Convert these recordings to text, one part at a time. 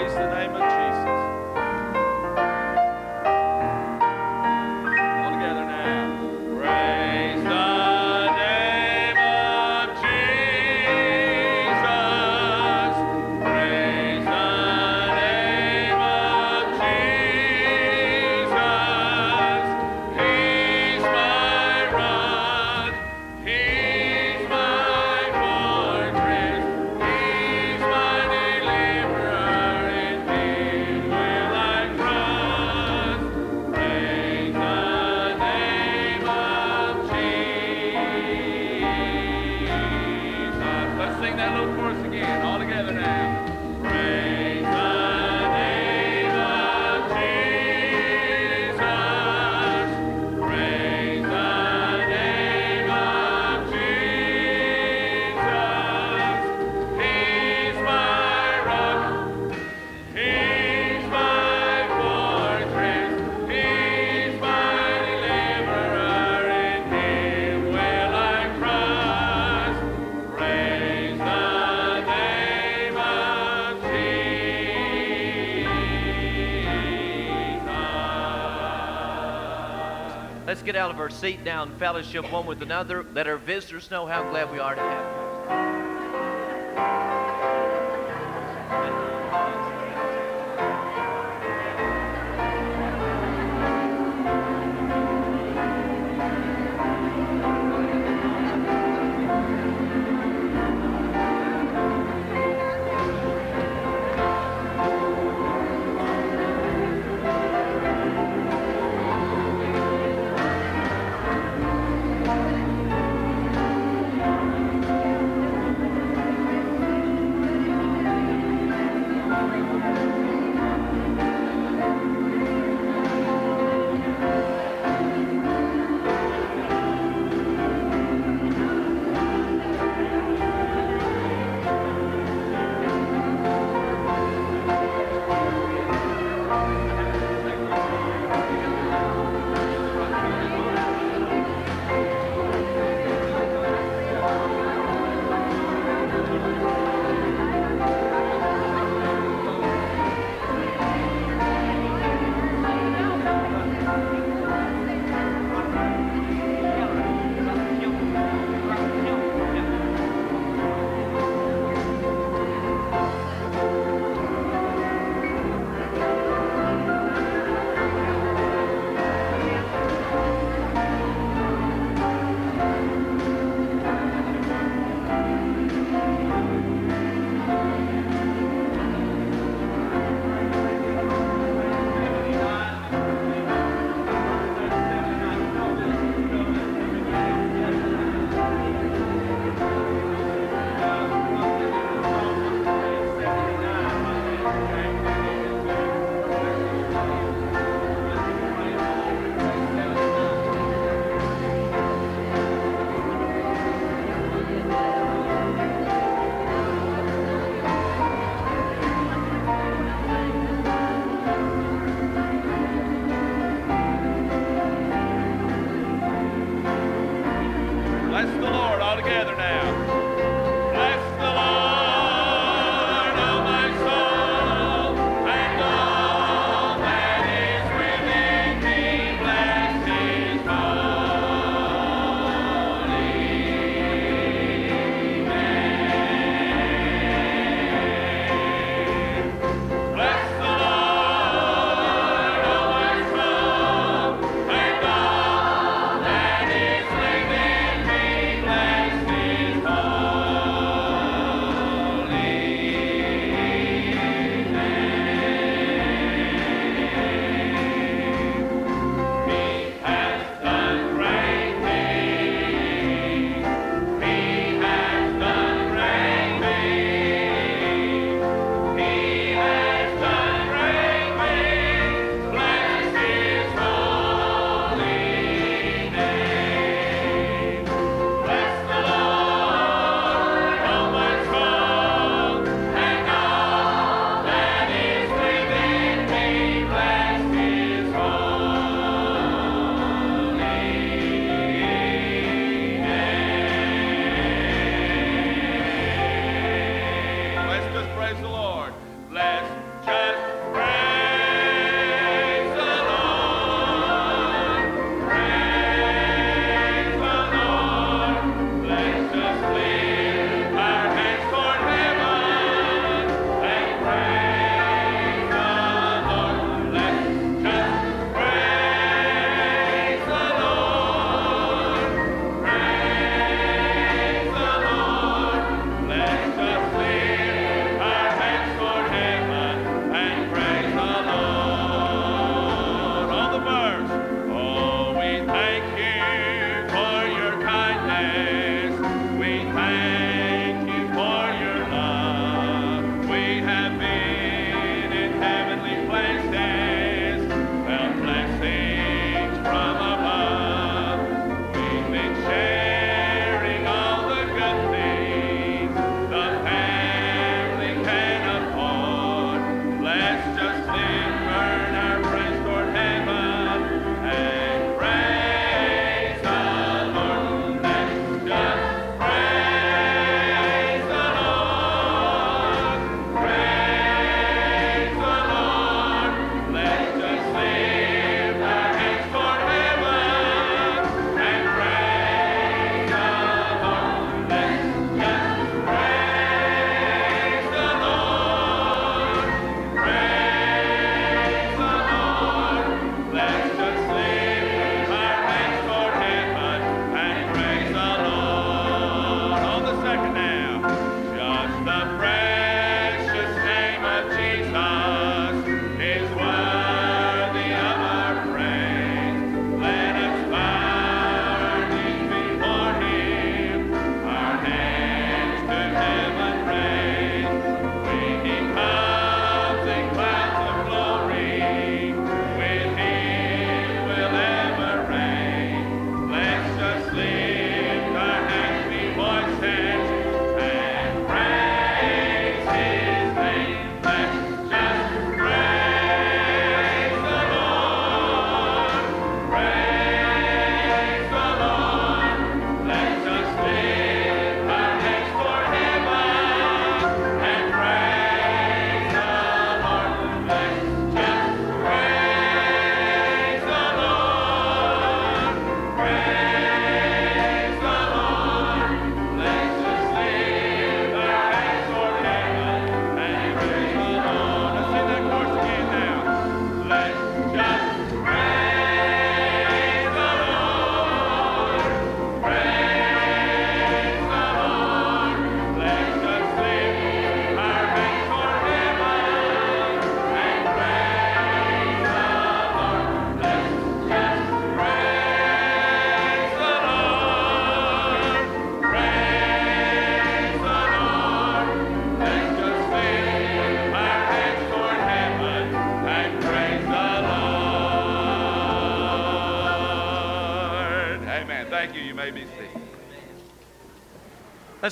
praise the name of Jesus. seat down, fellowship one with another. Let our visitors know how glad we are to have you.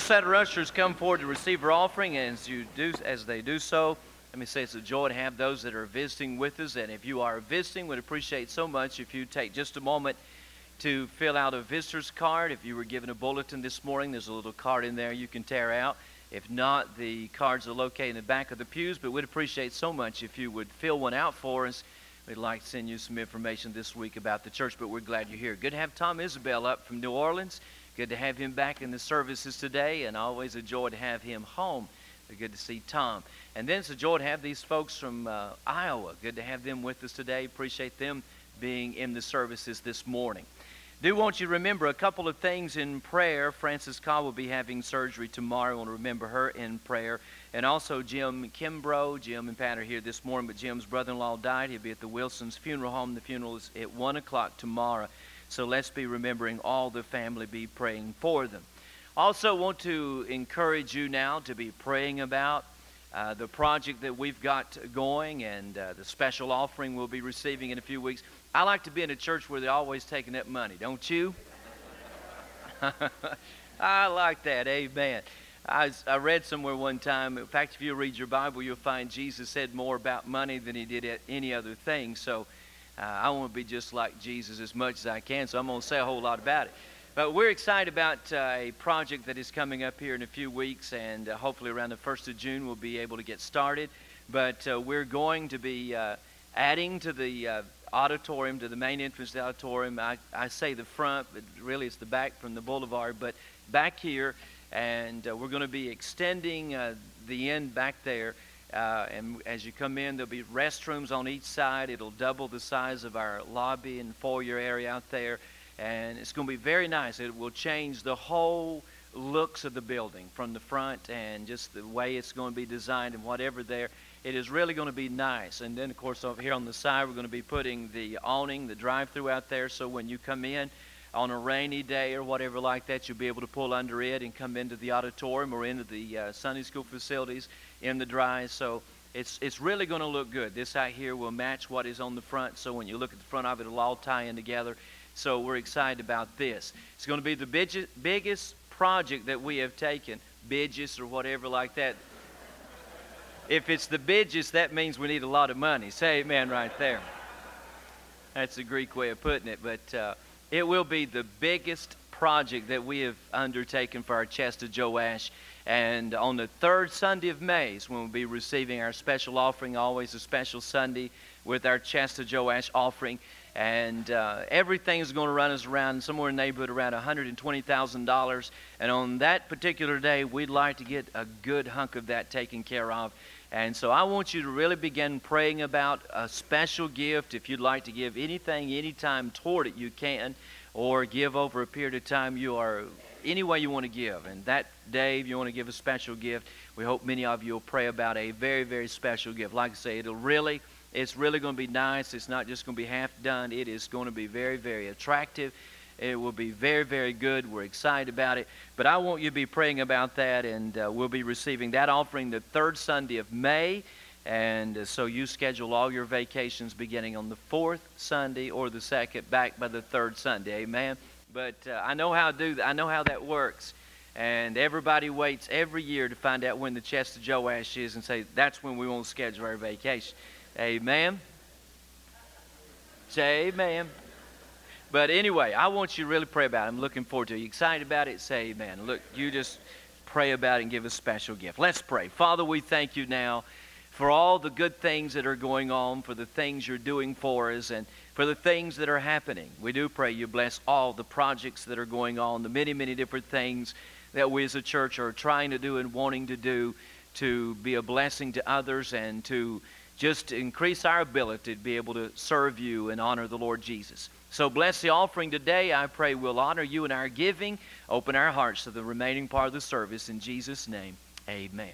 Let's let ushers come forward to receive our offering. And as you do, as they do so, let me say it's a joy to have those that are visiting with us. And if you are visiting, we'd appreciate so much if you take just a moment to fill out a visitor's card. If you were given a bulletin this morning, there's a little card in there you can tear out. If not, the cards are located in the back of the pews, but we'd appreciate so much if you would fill one out for us. We'd like to send you some information this week about the church, but we're glad you're here. Good to have Tom Isabel up from New Orleans. Good to have him back in the services today, and always a joy to have him home. Good to see Tom. And then it's a joy to have these folks from uh, Iowa. Good to have them with us today. Appreciate them being in the services this morning. Do want you to remember a couple of things in prayer. Frances Cobb will be having surgery tomorrow. To remember her in prayer. And also Jim Kimbrough. Jim and Pat are here this morning, but Jim's brother-in-law died. He'll be at the Wilson's funeral home. The funeral is at 1 o'clock tomorrow. So let's be remembering all the family, be praying for them. Also want to encourage you now to be praying about uh, the project that we've got going and uh, the special offering we'll be receiving in a few weeks. I like to be in a church where they're always taking that money, don't you? I like that. Amen. I, I read somewhere one time, in fact, if you read your Bible, you'll find Jesus said more about money than he did any other thing. So uh, I want to be just like Jesus as much as I can, so I'm going to say a whole lot about it. But we're excited about uh, a project that is coming up here in a few weeks, and uh, hopefully around the 1st of June we'll be able to get started. But uh, we're going to be uh, adding to the uh, auditorium, to the main entrance the auditorium. I, I say the front, but really it's the back from the boulevard, but back here. And we're going to be extending the end back there. Uh, and as you come in, there'll be restrooms on each side. It'll double the size of our lobby and foyer area out there. And it's going to be very nice. It will change the whole looks of the building from the front and just the way it's going to be designed and whatever there. It is really going to be nice. And then, of course, over here on the side, we're going to be putting the awning, the drive through out there. So when you come in, on a rainy day or whatever like that, you'll be able to pull under it and come into the auditorium or into the uh, Sunday school facilities in the dry. So it's, it's really going to look good. This out here will match what is on the front. So when you look at the front of it, it'll all tie in together. So we're excited about this. It's going to be the big, biggest project that we have taken, biggest or whatever like that. If it's the biggest, that means we need a lot of money. Say amen right there. That's a Greek way of putting it, but uh, it will be the biggest project that we have undertaken for our Chest of Joash. And on the third Sunday of May is when we'll be receiving our special offering, always a special Sunday with our Chest of Joash offering. And uh, everything is going to run us around somewhere in the neighborhood around $120,000. And on that particular day, we'd like to get a good hunk of that taken care of. And so I want you to really begin praying about a special gift. If you'd like to give anything, anytime toward it, you can. Or give over a period of time, you are any way you want to give. And that day, if you want to give a special gift, we hope many of you will pray about a very, very special gift. Like I say, it'll really, it's really going to be nice. It's not just going to be half done. It is going to be very, very attractive. It will be very, very good. We're excited about it. But I want you to be praying about that, and uh, we'll be receiving that offering the third Sunday of May. And uh, so you schedule all your vacations beginning on the fourth Sunday or the second, back by the third Sunday. Amen. But uh, I know how to do that. I know how that works. And everybody waits every year to find out when the chest of Joash is and say, that's when we want to schedule our vacation. Amen. Say amen. But anyway, I want you to really pray about it. I'm looking forward to it. You excited about it? Say amen. Look, you just pray about it and give a special gift. Let's pray. Father, we thank you now for all the good things that are going on, for the things you're doing for us, and for the things that are happening. We do pray you bless all the projects that are going on, the many, many different things that we as a church are trying to do and wanting to do to be a blessing to others and to just increase our ability to be able to serve you and honor the Lord Jesus. So bless the offering today. I pray we'll honor you in our giving. Open our hearts to the remaining part of the service. In Jesus' name, amen.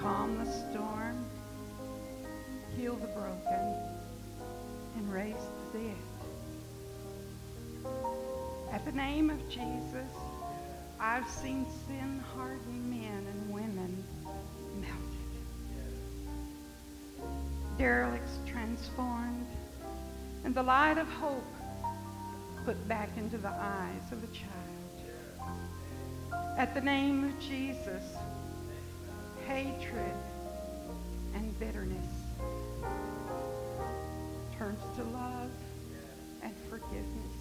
calm the storm, heal the broken, and raise the dead. At the name of Jesus, I've seen sin-hardened men and women melted. Derelicts transformed, and the light of hope put back into the eyes of a child. At the name of Jesus, hatred and bitterness turns to love and forgiveness.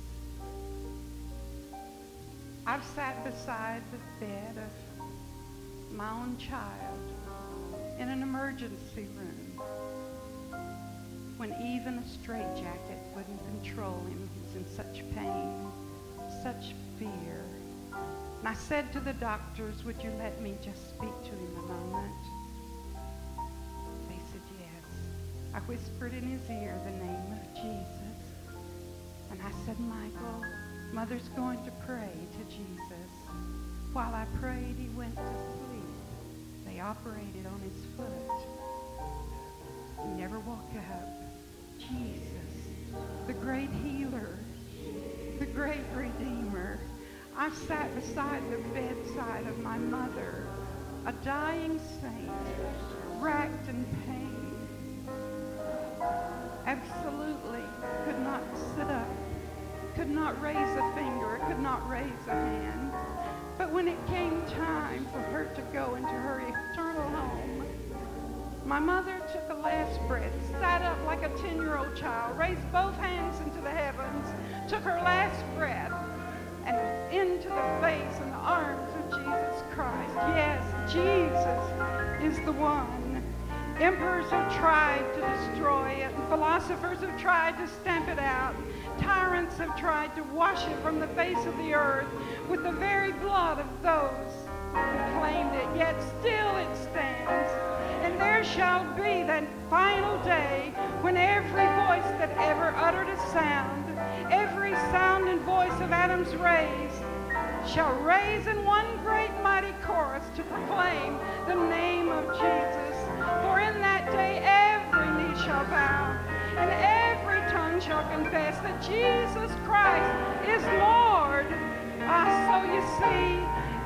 I've sat beside the bed of my own child in an emergency room when even a straitjacket wouldn't control him. He's in such pain, such fear. And I said to the doctors, would you let me just speak to him a moment? They said yes. I whispered in his ear the name of Jesus. And I said, Michael, Mother's going to pray to Jesus. While I prayed, he went to sleep. They operated on his foot. He never woke up. Jesus, the great healer, the great redeemer. I sat beside the bedside of my mother, a dying saint, racked in pain. Absolutely could not sit up could not raise a finger, could not raise a hand. But when it came time for her to go into her eternal home, my mother took a last breath, sat up like a 10-year-old child, raised both hands into the heavens, took her last breath, into the face and the arms of Jesus Christ. Yes, Jesus is the one. Emperors have tried to destroy it, and philosophers have tried to stamp it out. Tyrants have tried to wash it from the face of the earth with the very blood of those who claimed it, yet still it stands. And there shall be that final day when every voice that ever uttered a sound, every sound and voice of Adam's rays, shall raise in one great mighty chorus to proclaim the name of Jesus. For in that day every knee shall bow and every tongue shall confess that Jesus Christ is Lord. Ah, so you see,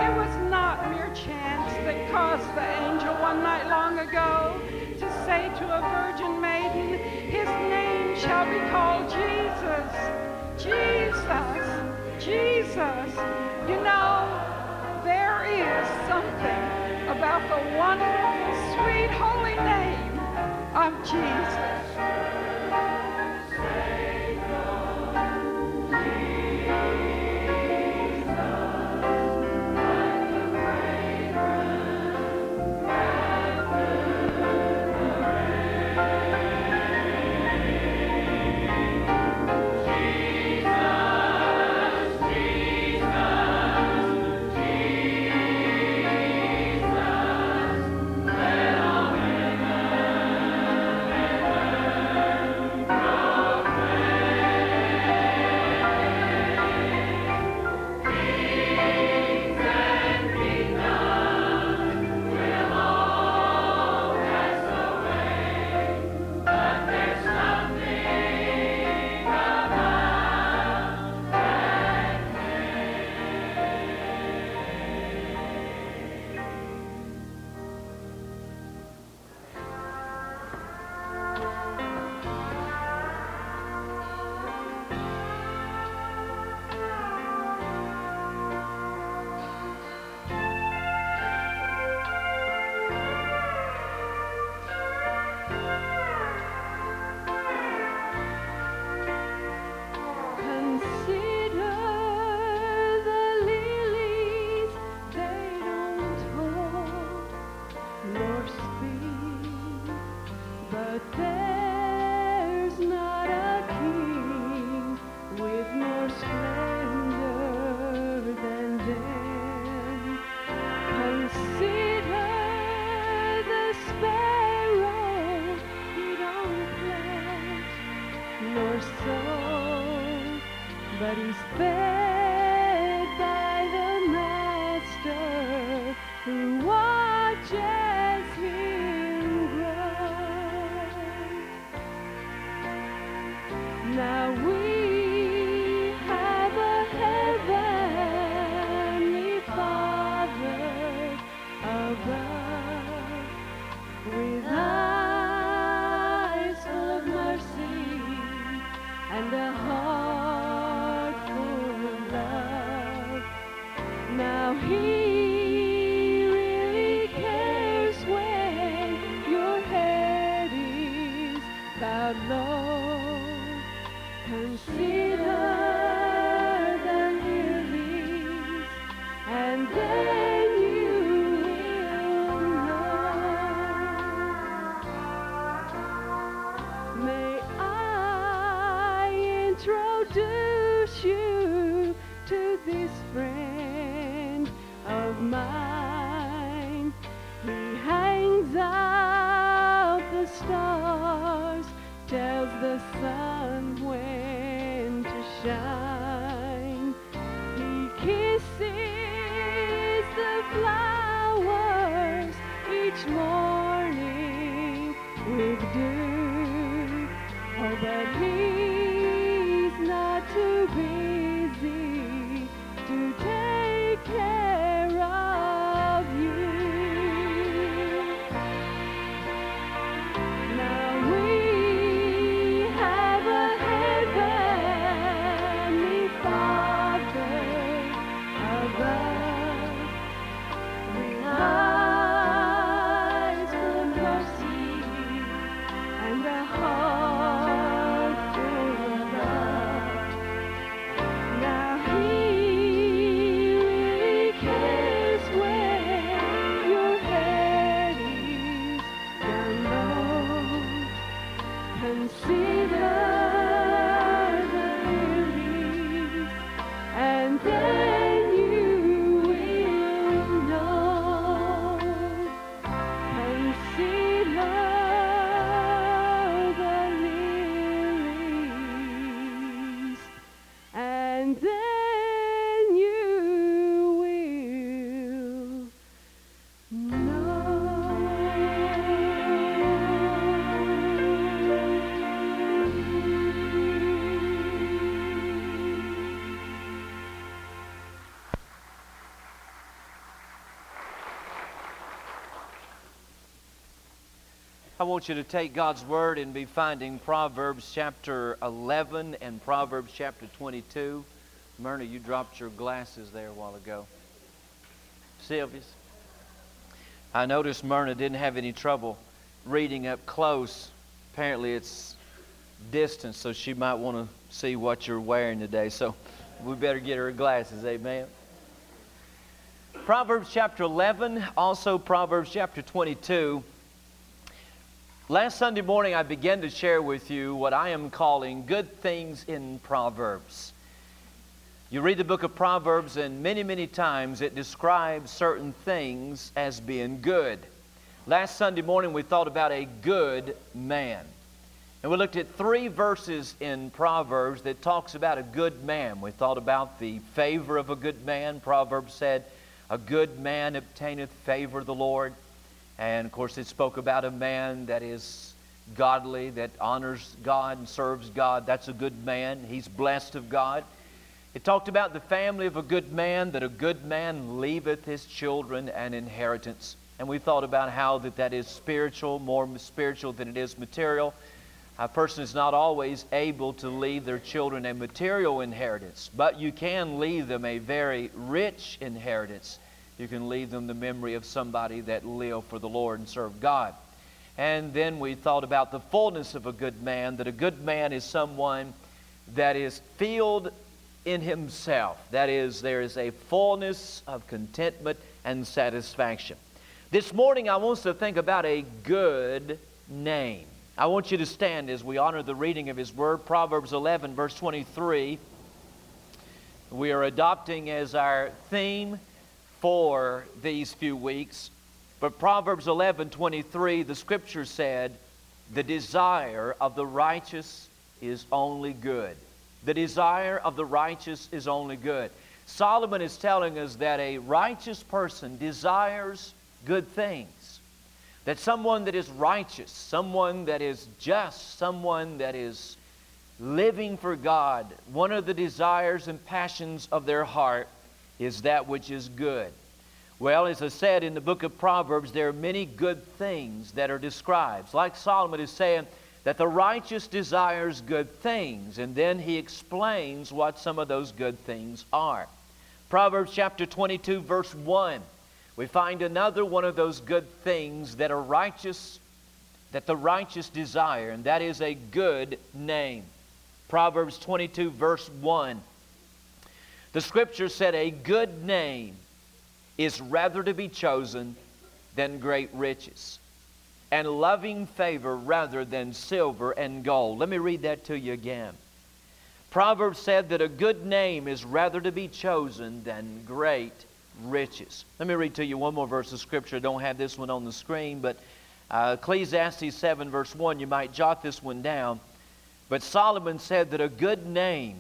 it was not mere chance that caused the angel one night long ago to say to a virgin maiden, his name shall be called Jesus. Jesus. Jesus. You know, there is something about the wonderful, sweet, holy name of Jesus. I want you to take God's Word and be finding Proverbs chapter 11 and Proverbs chapter 22. Myrna, you dropped your glasses there a while ago. Sylvia's. I noticed Myrna didn't have any trouble reading up close. Apparently, it's distance, so she might want to see what you're wearing today. So we better get her glasses. Amen. Proverbs chapter 11, also Proverbs chapter 22. Last Sunday morning, I began to share with you what I am calling good things in Proverbs. You read the book of Proverbs, and many, many times it describes certain things as being good. Last Sunday morning, we thought about a good man. And we looked at three verses in Proverbs that talks about a good man. We thought about the favor of a good man. Proverbs said, A good man obtaineth favor of the Lord. And of course, it spoke about a man that is godly, that honors God and serves God. That's a good man. He's blessed of God. It talked about the family of a good man, that a good man leaveth his children an inheritance. And we thought about how that, that is spiritual, more spiritual than it is material. A person is not always able to leave their children a material inheritance, but you can leave them a very rich inheritance. You can leave them the memory of somebody that lived for the Lord and served God. And then we thought about the fullness of a good man, that a good man is someone that is filled in himself. That is, there is a fullness of contentment and satisfaction. This morning, I want us to think about a good name. I want you to stand as we honor the reading of His Word, Proverbs 11, verse 23. We are adopting as our theme for these few weeks. But Proverbs 11, 23, the Scripture said, The desire of the righteous is only good. The desire of the righteous is only good. Solomon is telling us that a righteous person desires good things. That someone that is righteous, someone that is just, someone that is living for God, one of the desires and passions of their heart is that which is good. Well, as I said in the book of Proverbs, there are many good things that are described. Like Solomon is saying that the righteous desires good things, and then he explains what some of those good things are. Proverbs chapter 22, verse 1, we find another one of those good things that are righteous, that the righteous desire, and that is a good name. Proverbs 22, verse 1. The scripture said, A good name is rather to be chosen than great riches, and loving favor rather than silver and gold. Let me read that to you again. Proverbs said that a good name is rather to be chosen than great riches. Let me read to you one more verse of Scripture. I don't have this one on the screen, but uh, Ecclesiastes 7, verse 1, you might jot this one down. But Solomon said that a good name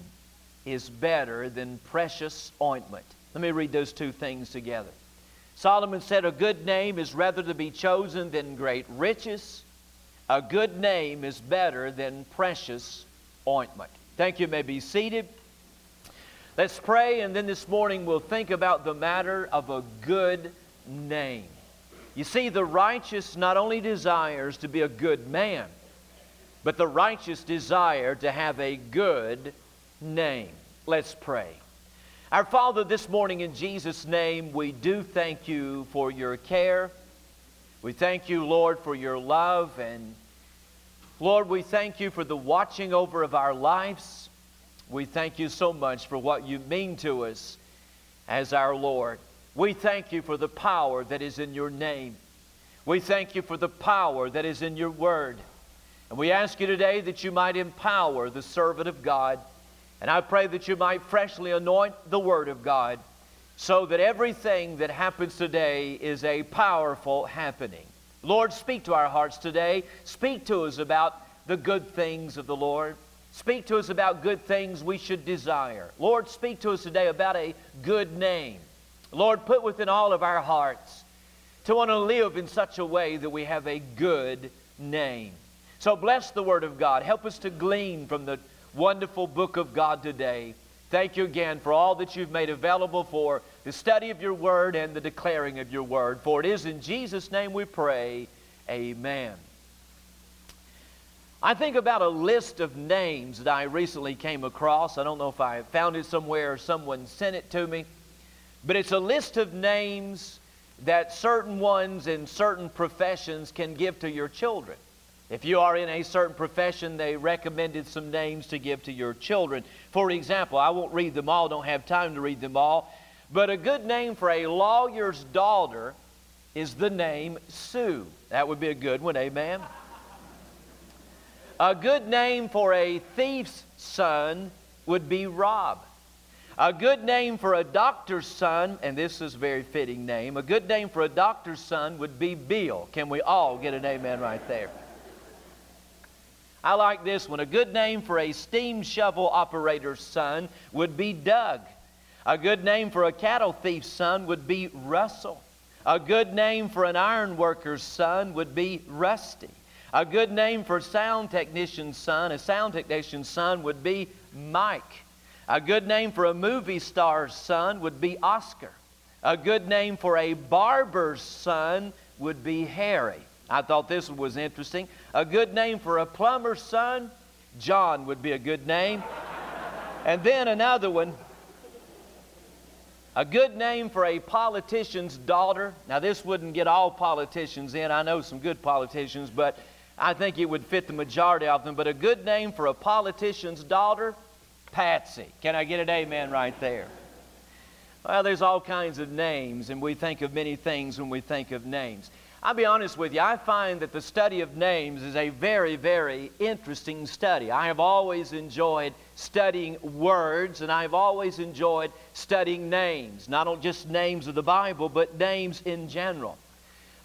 is better than precious ointment. Let me read those two things together. Solomon said, A good name is rather to be chosen than great riches. A good name is better than precious ointment. Thank you. you may be seated. Let's pray, and then this morning we'll think about the matter of a good name. You see, the righteous not only desires to be a good man, but the righteous desire to have a good name. Let's pray. Our Father, this morning in Jesus' name, we do thank you for your care. We thank you, Lord, for your love. And Lord, we thank you for the watching over of our lives. We thank you so much for what you mean to us as our Lord. We thank you for the power that is in your name. We thank you for the power that is in your word. And we ask you today that you might empower the servant of God. And I pray that you might freshly anoint the word of God so that everything that happens today is a powerful happening. Lord, speak to our hearts today. Speak to us about the good things of the Lord. Speak to us about good things we should desire. Lord, speak to us today about a good name. Lord, put within all of our hearts to want to live in such a way that we have a good name. So bless the Word of God. Help us to glean from the wonderful book of God today. Thank you again for all that you've made available for the study of your Word and the declaring of your Word. For it is in Jesus' name we pray. Amen. I think about a list of names that I recently came across. I don't know if I found it somewhere or someone sent it to me, but it's a list of names that certain ones in certain professions can give to your children. If you are in a certain profession, they recommended some names to give to your children. For example, I won't read them all, don't have time to read them all, but a good name for a lawyer's daughter is the name Sue. That would be a good one, amen. A good name for a thief's son would be Rob. A good name for a doctor's son, and this is a very fitting name, a good name for a doctor's son would be Bill. Can we all get an amen right there? I like this one. A good name for a steam shovel operator's son would be Doug. A good name for a cattle thief's son would be Russell. A good name for an iron worker's son would be Rusty. A good name for sound technician's son, a sound technician's son would be Mike. A good name for a movie star's son would be Oscar. A good name for a barber's son would be Harry. I thought this one was interesting. A good name for a plumber's son, John would be a good name. And then another one, a good name for a politician's daughter. Now, this wouldn't get all politicians in. I know some good politicians, but I think it would fit the majority of them. But a good name for a politician's daughter, Patsy. Can I get an amen right there? Well, there's all kinds of names, and we think of many things when we think of names. I'll be honest with you, I find that the study of names is a very, very interesting study. I have always enjoyed studying words, and I've always enjoyed studying names, not just names of the Bible, but names in general.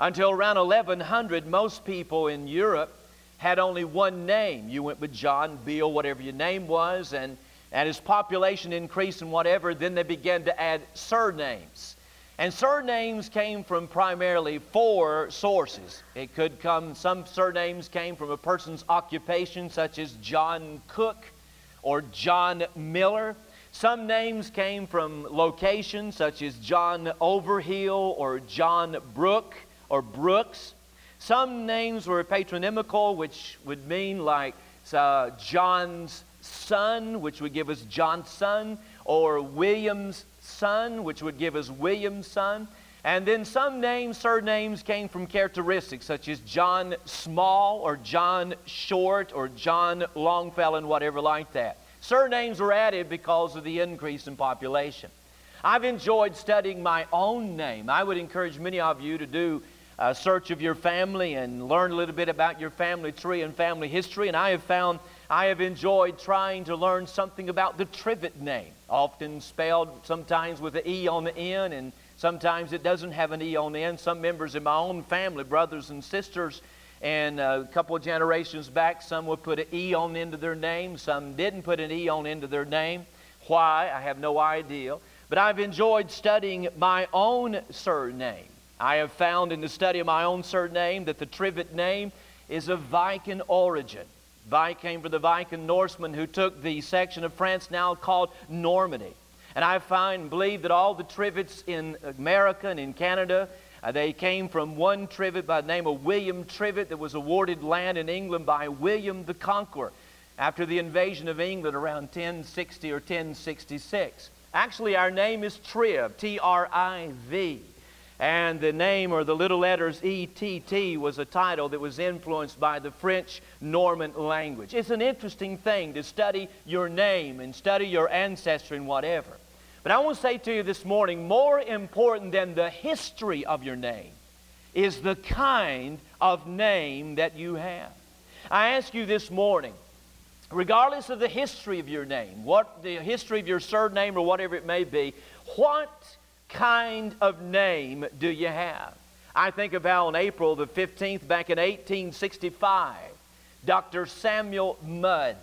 Until around 1100, most people in Europe had only one name. You went with John, Bill, whatever your name was, and And as population increased and whatever, then they began to add surnames. And surnames came from primarily four sources. It could come, some surnames came from a person's occupation, such as John Cook or John Miller. Some names came from locations, such as John Overhill or John Brook or Brooks. Some names were patronymical, which would mean like uh, John's son, which would give us Johnson, or William's son, which would give us William's son. And then some names, surnames, came from characteristics such as John Small or John Short or John Longfellow and whatever like that. Surnames were added because of the increase in population. I've enjoyed studying my own name. I would encourage many of you to do a search of your family and learn a little bit about your family tree and family history. And I have found I have enjoyed trying to learn something about the Trivett name, often spelled sometimes with an E on the end, and sometimes it doesn't have an E on the end. Some members in my own family, brothers and sisters, and a couple of generations back, some would put an E on the end of their name, some didn't put an E on the end of their name. Why? I have no idea. But I've enjoyed studying my own surname. I have found in the study of my own surname that the Trivett name is of Viking origin. Vi came from the Viking Norsemen who took the section of France now called Normandy. And I find and believe that all the Trivetts in America and in Canada, uh, they came from one Trivett by the name of William Trivett that was awarded land in England by William the Conqueror after the invasion of England around 1060 or 1066. Actually, our name is Triv, T R I V. And the name or the little letters ETT was a title that was influenced by the French Norman language. It's an interesting thing to study your name and study your ancestry and whatever. But I want to say to you this morning more important than the history of your name is the kind of name that you have. I ask you this morning, regardless of the history of your name, what the history of your surname or whatever it may be, what kind of name do you have? I think of how on April the 15th, back in 1865, Dr. Samuel Mudd,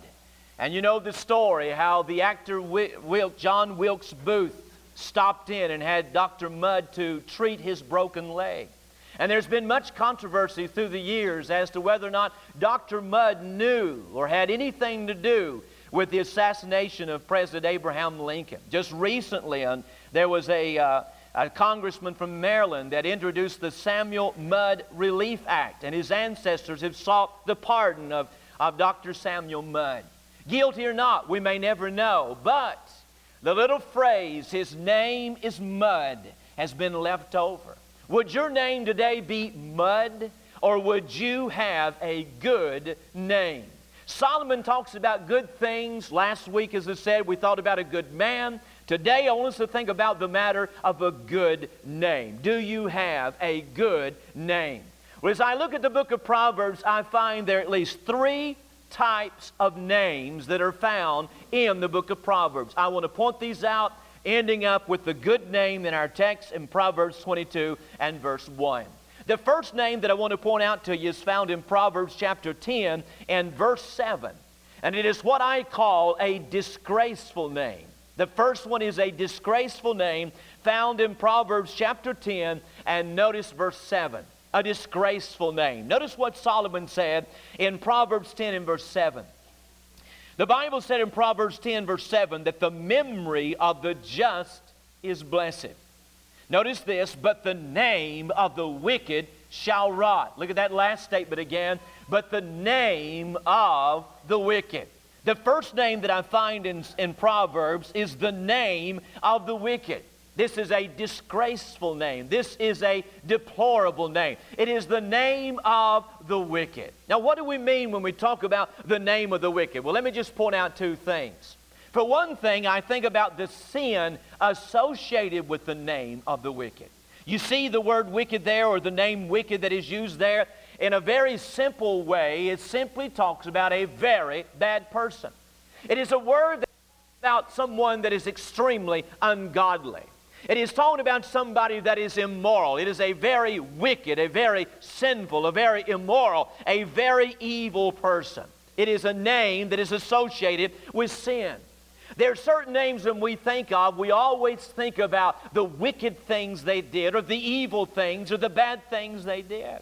and you know the story how the actor Wil- John Wilkes Booth stopped in and had Dr. Mudd to treat his broken leg. And there's been much controversy through the years as to whether or not Dr. Mudd knew or had anything to do with the assassination of President Abraham Lincoln. Just recently, there was a, uh, a congressman from Maryland that introduced the Samuel Mudd Relief Act, and his ancestors have sought the pardon of, of Dr. Samuel Mudd. Guilty or not, we may never know, but the little phrase, his name is Mudd, has been left over. Would your name today be Mudd, or would you have a good name? Solomon talks about good things. Last week, as I said, we thought about a good man. Today, I want us to think about the matter of a good name. Do you have a good name? Well, as I look at the book of Proverbs, I find there are at least three types of names that are found in the book of Proverbs. I want to point these out, ending up with the good name in our text in Proverbs 22 and verse 1. The first name that I want to point out to you is found in Proverbs chapter 10 and verse 7. And it is what I call a disgraceful name. The first one is a disgraceful name found in Proverbs chapter 10, and notice verse 7. A disgraceful name. Notice what Solomon said in Proverbs 10 and verse 7. The Bible said in Proverbs 10, verse 7, that the memory of the just is blessed. Notice this, but the name of the wicked shall rot. Look at that last statement again. But the name of the wicked. The first name that I find in, in Proverbs is the name of the wicked. This is a disgraceful name. This is a deplorable name. It is the name of the wicked. Now, what do we mean when we talk about the name of the wicked? Well, let me just point out two things. For one thing, I think about the sin associated with the name of the wicked. You see the word wicked there, or the name wicked that is used there in a very simple way, it simply talks about a very bad person. It is a word that about someone that is extremely ungodly. It is talking about somebody that is immoral. It is a very wicked, a very sinful, a very immoral, a very evil person. It is a name that is associated with sin. There are certain names when we think of, we always think about the wicked things they did, or the evil things, or the bad things they did.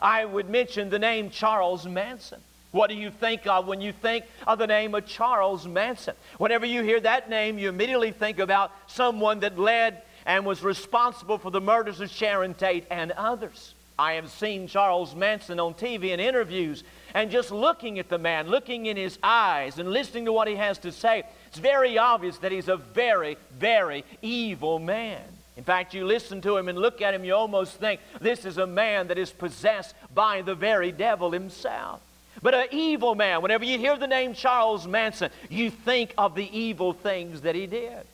I would mention the name Charles Manson. What do you think of when you think of the name of Charles Manson? Whenever you hear that name, you immediately think about someone that led and was responsible for the murders of Sharon Tate and others. I have seen Charles Manson on TV in interviews, and just looking at the man, looking in his eyes, and listening to what he has to say, it's very obvious that he's a very, very evil man. In fact, you listen to him and look at him, you almost think this is a man that is possessed by the very devil himself. But an evil man, whenever you hear the name Charles Manson, you think of the evil things that he did.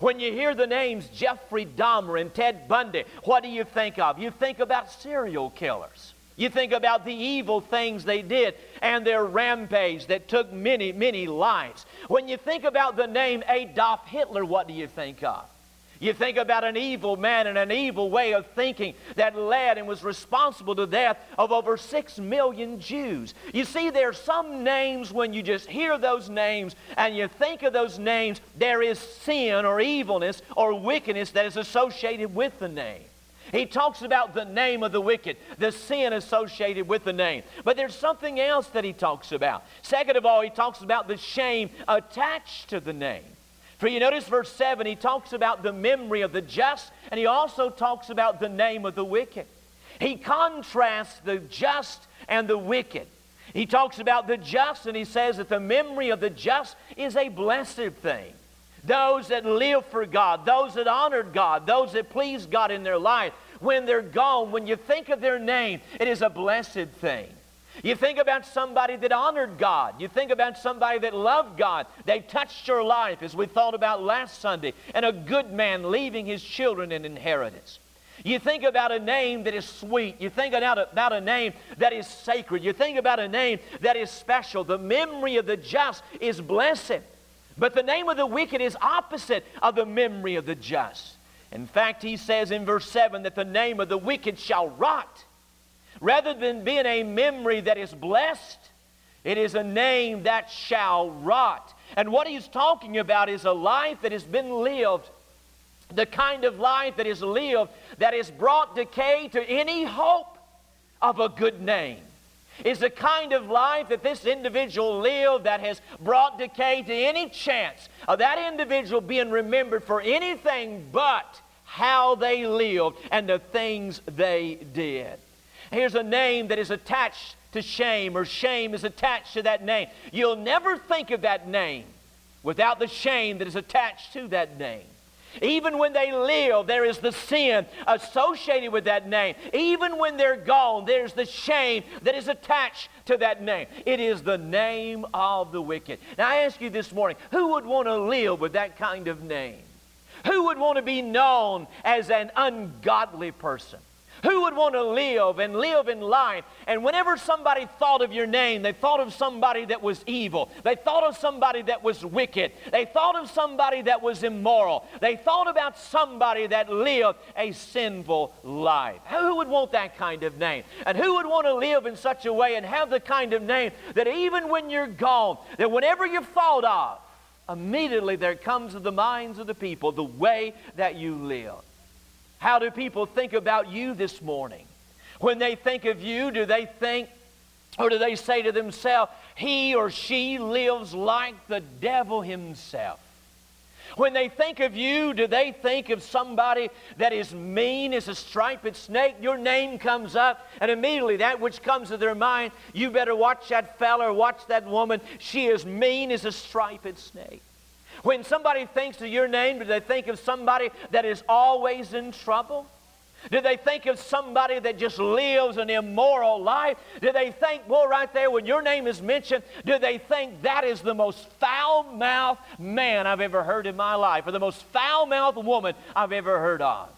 When you hear the names Jeffrey Dahmer and Ted Bundy, what do you think of? You think about serial killers. You think about the evil things they did and their rampage that took many, many lives. When you think about the name Adolf Hitler, what do you think of? You think about an evil man and an evil way of thinking that led and was responsible to death of over six million Jews. You see, there are some names when you just hear those names and you think of those names, there is sin or evilness or wickedness that is associated with the name. He talks about the name of the wicked, the sin associated with the name. But there's something else that he talks about. Second of all, he talks about the shame attached to the name. For you notice verse 7, he talks about the memory of the just, and he also talks about the name of the wicked. He contrasts the just and the wicked. He talks about the just, and he says that the memory of the just is a blessed thing those that live for God, those that honored God, those that pleased God in their life, when they're gone, when you think of their name, it is a blessed thing. You think about somebody that honored God. You think about somebody that loved God. They touched your life, as we thought about last Sunday, and a good man leaving his children an inheritance. You think about a name that is sweet. You think about a name that is sacred. You think about a name that is special. The memory of the just is blessed. But the name of the wicked is opposite of the memory of the just. In fact, he says in verse 7 that the name of the wicked shall rot. Rather than being a memory that is blessed, it is a name that shall rot. And what he's talking about is a life that has been lived, the kind of life that is lived that has brought decay to any hope of a good name is the kind of life that this individual lived that has brought decay to any chance of that individual being remembered for anything but how they lived and the things they did. Here's a name that is attached to shame, or shame is attached to that name. You'll never think of that name without the shame that is attached to that name. Even when they live, there is the sin associated with that name. Even when they're gone, there's the shame that is attached to that name. It is the name of the wicked. Now, I ask you this morning who would want to live with that kind of name? Who would want to be known as an ungodly person? Who would want to live and live in life? And whenever somebody thought of your name, they thought of somebody that was evil. They thought of somebody that was wicked. They thought of somebody that was immoral. They thought about somebody that lived a sinful life. Who would want that kind of name? And who would want to live in such a way and have the kind of name that even when you're gone, that whenever you're thought of, immediately there comes to the minds of the people the way that you live. How do people think about you this morning? When they think of you, do they think or do they say to themselves, he or she lives like the devil himself? When they think of you, do they think of somebody that is mean as a striped snake? Your name comes up, and immediately that which comes to their mind, you better watch that fella or watch that woman. She is mean as a striped snake. When somebody thinks of your name, do they think of somebody that is always in trouble? Do they think of somebody that just lives an immoral life? Do they think, well, right there, when your name is mentioned, do they think that is the most foul mouthed man I've ever heard in my life, or the most foul mouthed woman I've ever heard of?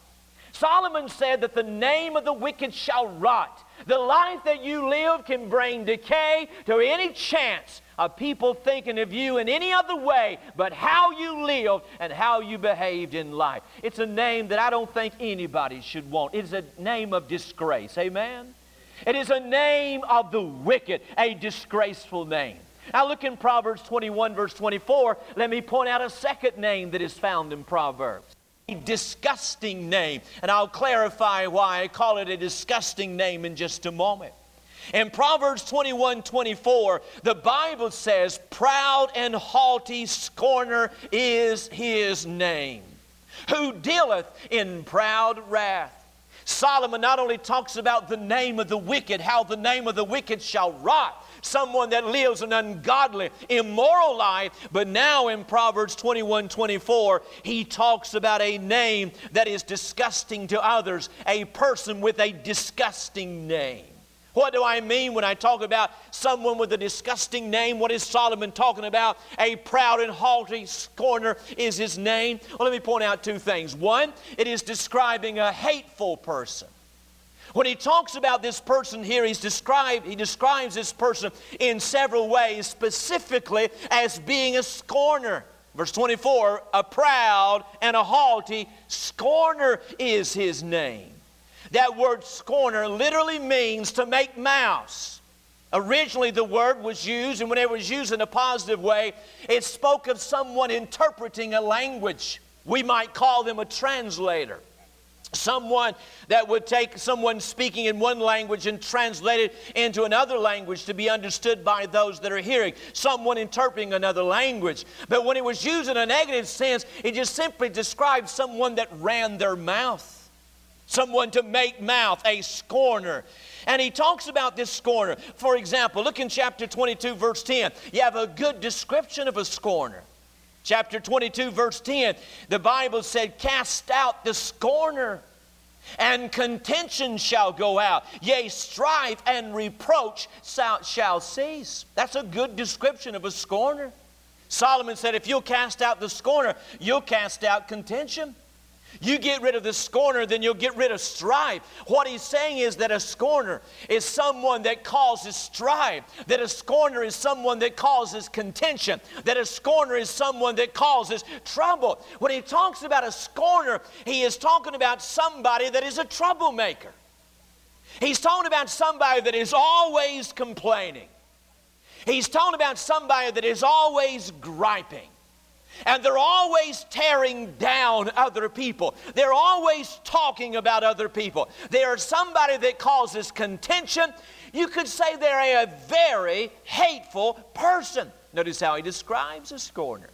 Solomon said that the name of the wicked shall rot. The life that you live can bring decay to any chance of people thinking of you in any other way but how you lived and how you behaved in life. It's a name that I don't think anybody should want. It is a name of disgrace. Amen? It is a name of the wicked, a disgraceful name. Now look in Proverbs 21, verse 24. Let me point out a second name that is found in Proverbs. A disgusting name. And I'll clarify why I call it a disgusting name in just a moment. In Proverbs 21 24, the Bible says, Proud and haughty scorner is his name, who dealeth in proud wrath. Solomon not only talks about the name of the wicked, how the name of the wicked shall rot, someone that lives an ungodly, immoral life, but now in Proverbs 21 24, he talks about a name that is disgusting to others, a person with a disgusting name. What do I mean when I talk about someone with a disgusting name? What is Solomon talking about? A proud and haughty scorner is his name. Well, let me point out two things. One, it is describing a hateful person. When he talks about this person here, he's described, he describes this person in several ways, specifically as being a scorner. Verse 24, a proud and a haughty scorner is his name. That word scorner literally means to make mouse. Originally, the word was used, and when it was used in a positive way, it spoke of someone interpreting a language. We might call them a translator. Someone that would take someone speaking in one language and translate it into another language to be understood by those that are hearing. Someone interpreting another language. But when it was used in a negative sense, it just simply described someone that ran their mouth someone to make mouth, a scorner. And he talks about this scorner. For example, look in chapter 22, verse 10. You have a good description of a scorner. Chapter 22, verse 10, the Bible said, Cast out the scorner, and contention shall go out. Yea, strife and reproach shall cease. That's a good description of a scorner. Solomon said, If you'll cast out the scorner, you'll cast out contention. You get rid of the scorner, then you'll get rid of strife. What he's saying is that a scorner is someone that causes strife, that a scorner is someone that causes contention, that a scorner is someone that causes trouble. When he talks about a scorner, he is talking about somebody that is a troublemaker. He's talking about somebody that is always complaining. He's talking about somebody that is always griping. And they're always tearing down other people. They're always talking about other people. They are somebody that causes contention. You could say they're a very hateful person. Notice how he describes a scorner.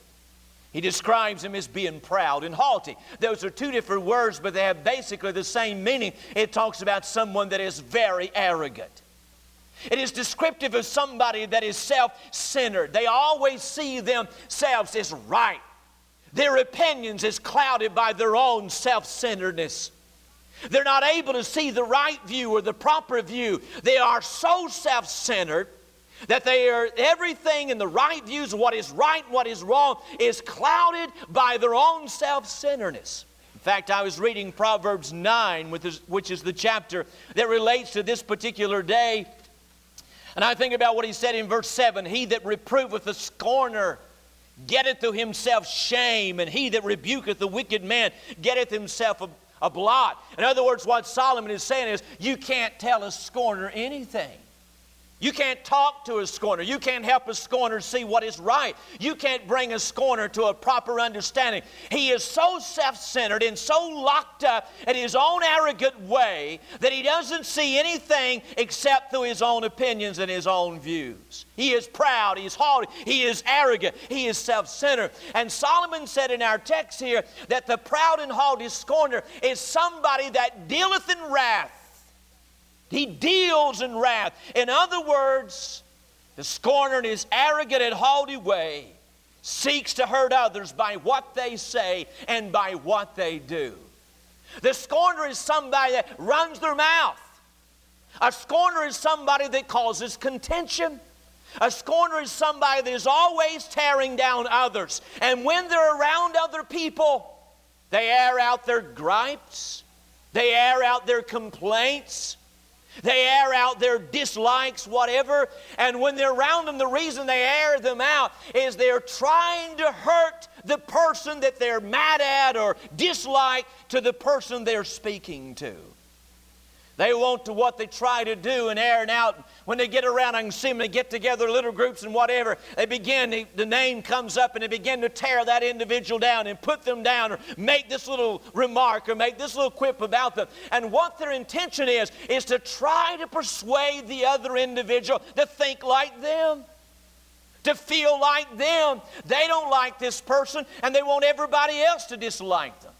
He describes him as being proud and haughty. Those are two different words, but they have basically the same meaning. It talks about someone that is very arrogant. It is descriptive of somebody that is self centered. They always see themselves as right. Their opinions is clouded by their own self centeredness. They're not able to see the right view or the proper view. They are so self centered that they are everything in the right views of what is right and what is wrong is clouded by their own self centeredness. In fact, I was reading Proverbs 9, which is the chapter that relates to this particular day. And I think about what he said in verse 7 He that reproveth the scorner getteth to himself shame, and he that rebuketh the wicked man getteth himself a, a blot. In other words, what Solomon is saying is, you can't tell a scorner anything. You can't talk to a scorner. You can't help a scorner see what is right. You can't bring a scorner to a proper understanding. He is so self centered and so locked up in his own arrogant way that he doesn't see anything except through his own opinions and his own views. He is proud, he is haughty, he is arrogant, he is self centered. And Solomon said in our text here that the proud and haughty scorner is somebody that dealeth in wrath he deals in wrath. In other words, the scorner in his arrogant and haughty way seeks to hurt others by what they say and by what they do. The scorner is somebody that runs their mouth. A scorner is somebody that causes contention. A scorner is somebody that is always tearing down others. And when they're around other people, they air out their gripes, they air out their complaints, they air out their dislikes, whatever. And when they're around them, the reason they air them out is they're trying to hurt the person that they're mad at or dislike to the person they're speaking to. They want to what they try to do and air airing out. When they get around, I can see them, they get together, little groups and whatever. They begin, the name comes up and they begin to tear that individual down and put them down or make this little remark or make this little quip about them. And what their intention is, is to try to persuade the other individual to think like them to feel like them. They don't like this person and they want everybody else to dislike them.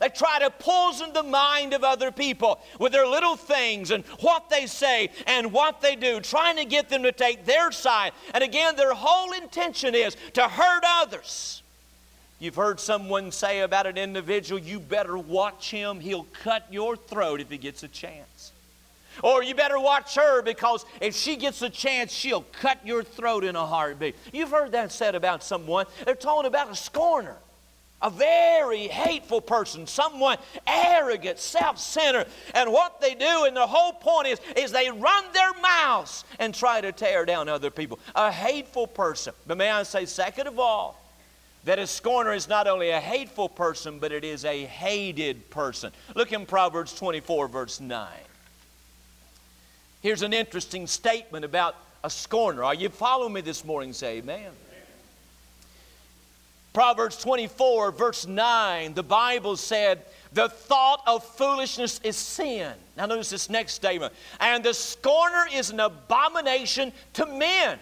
They try to poison the mind of other people with their little things and what they say and what they do, trying to get them to take their side. And again, their whole intention is to hurt others. You've heard someone say about an individual, you better watch him, he'll cut your throat if he gets a chance. Or you better watch her because if she gets a chance, she'll cut your throat in a heartbeat. You've heard that said about someone. They're talking about a scorner a very hateful person, someone arrogant, self-centered. And what they do, and the whole point is, is they run their mouths and try to tear down other people. A hateful person. But may I say, second of all, that a scorner is not only a hateful person, but it is a hated person. Look in Proverbs 24, verse 9. Here's an interesting statement about a scorner. Are you following me this morning? Say amen. Proverbs 24, verse 9, the Bible said, The thought of foolishness is sin. Now, notice this next statement. And the scorner is an abomination to men.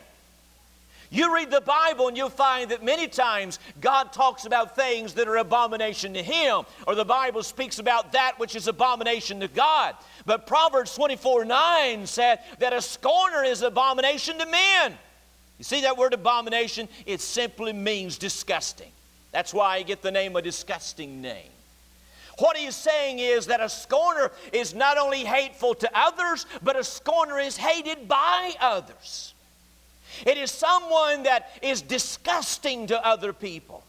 You read the Bible and you'll find that many times God talks about things that are abomination to Him, or the Bible speaks about that which is abomination to God. But Proverbs 24 9 said that a scorner is abomination to men. You see that word abomination? It simply means disgusting. That's why I get the name a disgusting name. What he's saying is that a scorner is not only hateful to others, but a scorner is hated by others. It is someone that is disgusting to other people.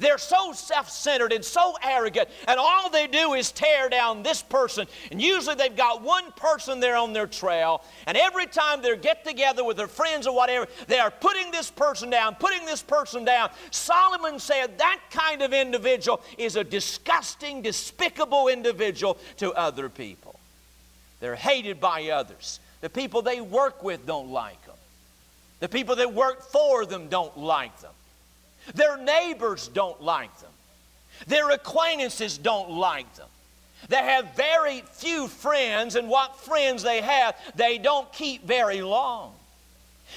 They're so self centered and so arrogant, and all they do is tear down this person. And usually they've got one person there on their trail, and every time they get together with their friends or whatever, they are putting this person down, putting this person down. Solomon said that kind of individual is a disgusting, despicable individual to other people. They're hated by others. The people they work with don't like them, the people that work for them don't like them. Their neighbors don't like them. Their acquaintances don't like them. They have very few friends, and what friends they have, they don't keep very long.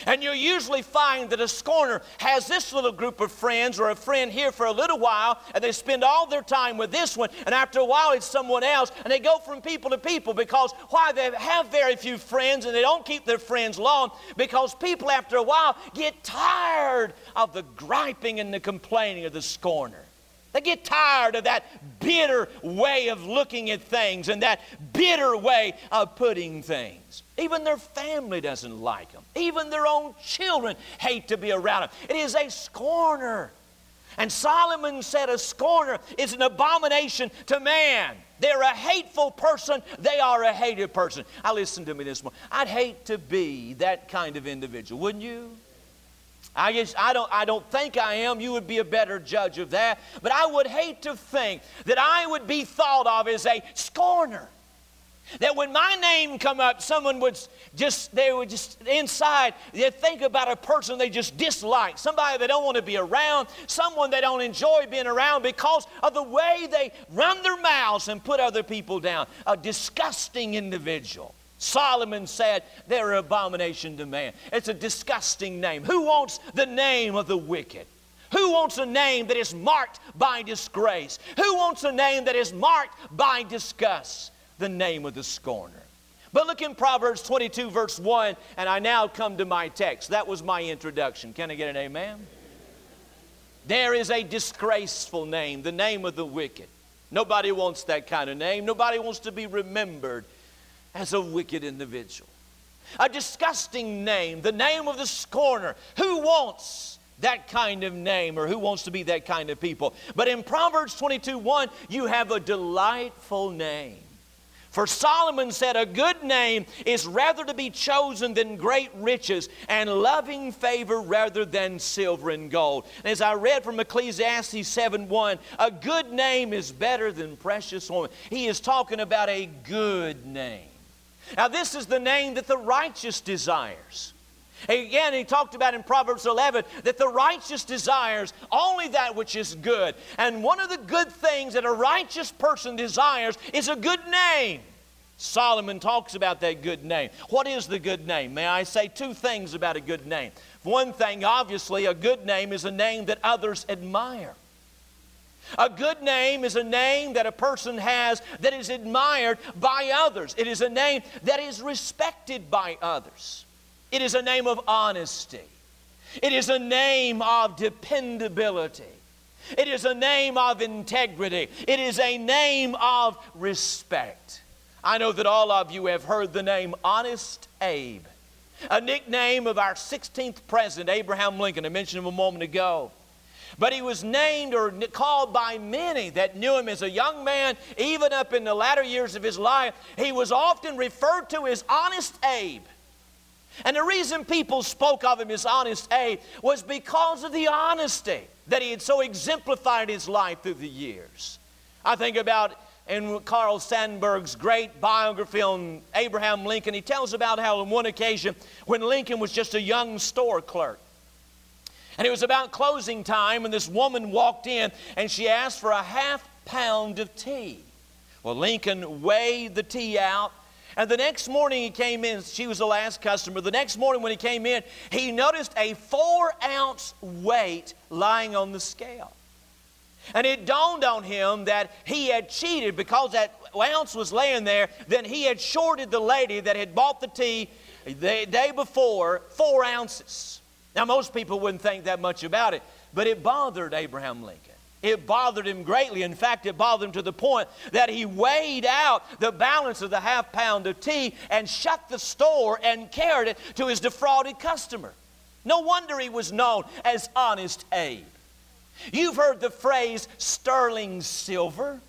And you'll usually find that a scorner has this little group of friends or a friend here for a little while, and they spend all their time with this one, and after a while it's someone else, and they go from people to people because why? They have very few friends and they don't keep their friends long because people after a while get tired of the griping and the complaining of the scorner. They get tired of that bitter way of looking at things and that bitter way of putting things. Even their family doesn't like them. Even their own children hate to be around them. It is a scorner. And Solomon said a scorner is an abomination to man. They're a hateful person. They are a hated person. I listen to me this morning. I'd hate to be that kind of individual, wouldn't you? I guess I don't, I don't think I am. You would be a better judge of that. But I would hate to think that I would be thought of as a scorner. That when my name come up, someone would just, they would just inside, they think about a person they just dislike, somebody they don't want to be around, someone they don't enjoy being around because of the way they run their mouths and put other people down. A disgusting individual. Solomon said they're an abomination to man. It's a disgusting name. Who wants the name of the wicked? Who wants a name that is marked by disgrace? Who wants a name that is marked by disgust? The name of the scorner. But look in Proverbs 22, verse 1, and I now come to my text. That was my introduction. Can I get an amen? There is a disgraceful name, the name of the wicked. Nobody wants that kind of name. Nobody wants to be remembered as a wicked individual. A disgusting name, the name of the scorner. Who wants that kind of name or who wants to be that kind of people? But in Proverbs 22 1, you have a delightful name. For Solomon said, A good name is rather to be chosen than great riches, and loving favor rather than silver and gold. And as I read from Ecclesiastes 7 1, a good name is better than precious woman. He is talking about a good name. Now, this is the name that the righteous desires. Again, he talked about in Proverbs 11 that the righteous desires only that which is good. And one of the good things that a righteous person desires is a good name. Solomon talks about that good name. What is the good name? May I say two things about a good name? One thing, obviously, a good name is a name that others admire. A good name is a name that a person has that is admired by others. It is a name that is respected by others. It is a name of honesty. It is a name of dependability. It is a name of integrity. It is a name of respect. I know that all of you have heard the name Honest Abe, a nickname of our 16th president, Abraham Lincoln. I mentioned him a moment ago. But he was named or called by many that knew him as a young man, even up in the latter years of his life. He was often referred to as Honest Abe. And the reason people spoke of him as Honest Abe was because of the honesty that he had so exemplified his life through the years. I think about in Carl Sandburg's great biography on Abraham Lincoln, he tells about how on one occasion when Lincoln was just a young store clerk, and it was about closing time, and this woman walked in and she asked for a half pound of tea. Well, Lincoln weighed the tea out. And the next morning he came in, she was the last customer. The next morning when he came in, he noticed a four ounce weight lying on the scale. And it dawned on him that he had cheated because that ounce was laying there. Then he had shorted the lady that had bought the tea the day before four ounces. Now, most people wouldn't think that much about it, but it bothered Abraham Lincoln. It bothered him greatly. In fact, it bothered him to the point that he weighed out the balance of the half pound of tea and shut the store and carried it to his defrauded customer. No wonder he was known as Honest Abe. You've heard the phrase sterling silver.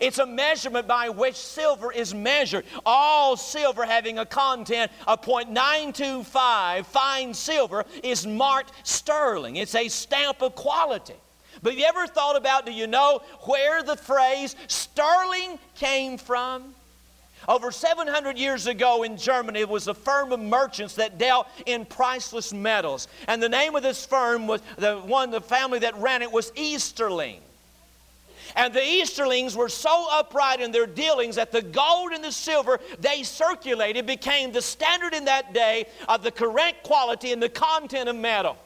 It's a measurement by which silver is measured. All silver having a content of 0.925 fine silver is marked sterling. It's a stamp of quality. But you ever thought about, do you know where the phrase sterling came from? Over 700 years ago in Germany, it was a firm of merchants that dealt in priceless metals. And the name of this firm was the one, the family that ran it was Easterling. And the Easterlings were so upright in their dealings that the gold and the silver they circulated became the standard in that day of the correct quality and the content of metal.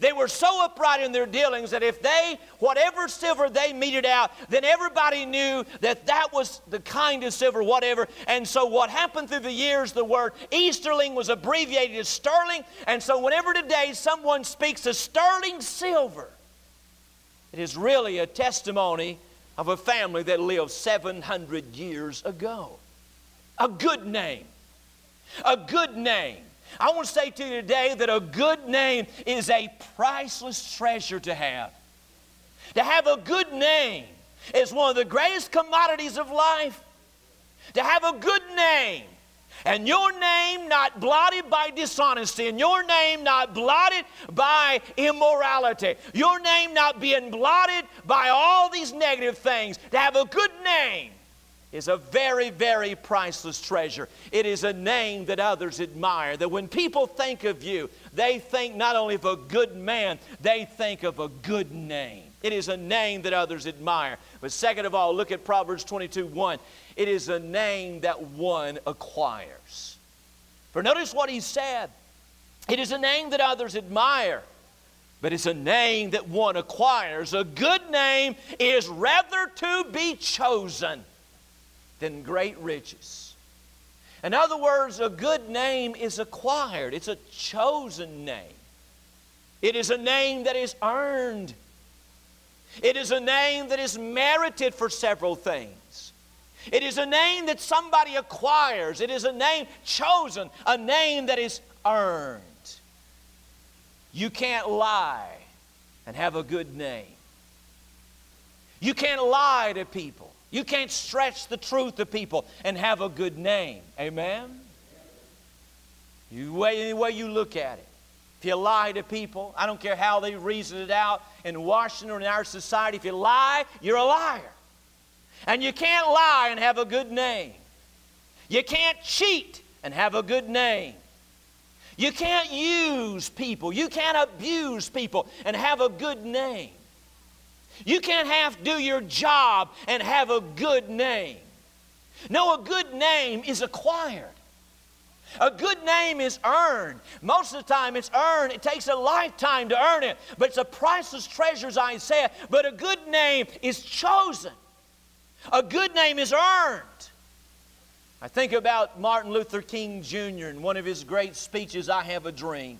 They were so upright in their dealings that if they, whatever silver they meted out, then everybody knew that that was the kind of silver, whatever. And so what happened through the years, the word Easterling was abbreviated as sterling. And so whenever today someone speaks of sterling silver, it is really a testimony of a family that lived 700 years ago. A good name. A good name. I want to say to you today that a good name is a priceless treasure to have. To have a good name is one of the greatest commodities of life. To have a good name and your name not blotted by dishonesty, and your name not blotted by immorality, your name not being blotted by all these negative things, to have a good name is a very, very priceless treasure. It is a name that others admire. That when people think of you, they think not only of a good man, they think of a good name. It is a name that others admire. But second of all, look at Proverbs 22 1. It is a name that one acquires. For notice what he said. It is a name that others admire, but it's a name that one acquires. A good name is rather to be chosen than great riches. In other words, a good name is acquired, it's a chosen name. It is a name that is earned. It is a name that is merited for several things. It is a name that somebody acquires. It is a name chosen, a name that is earned. You can't lie and have a good name. You can't lie to people You can't stretch the truth to people and have a good name. Amen? You way, any way you look at it. If you lie to people, I don't care how they reason it out in Washington or in our society, if you lie, you're a liar. And you can't lie and have a good name. You can't cheat and have a good name. You can't use people. You can't abuse people and have a good name. You can't to do your job and have a good name. No, a good name is acquired. A good name is earned. Most of the time it's earned. It takes a lifetime to earn it, but it's a priceless treasure, as I said. But a good name is chosen. A good name is earned. I think about Martin Luther King Jr. in one of his great speeches, I Have a Dream.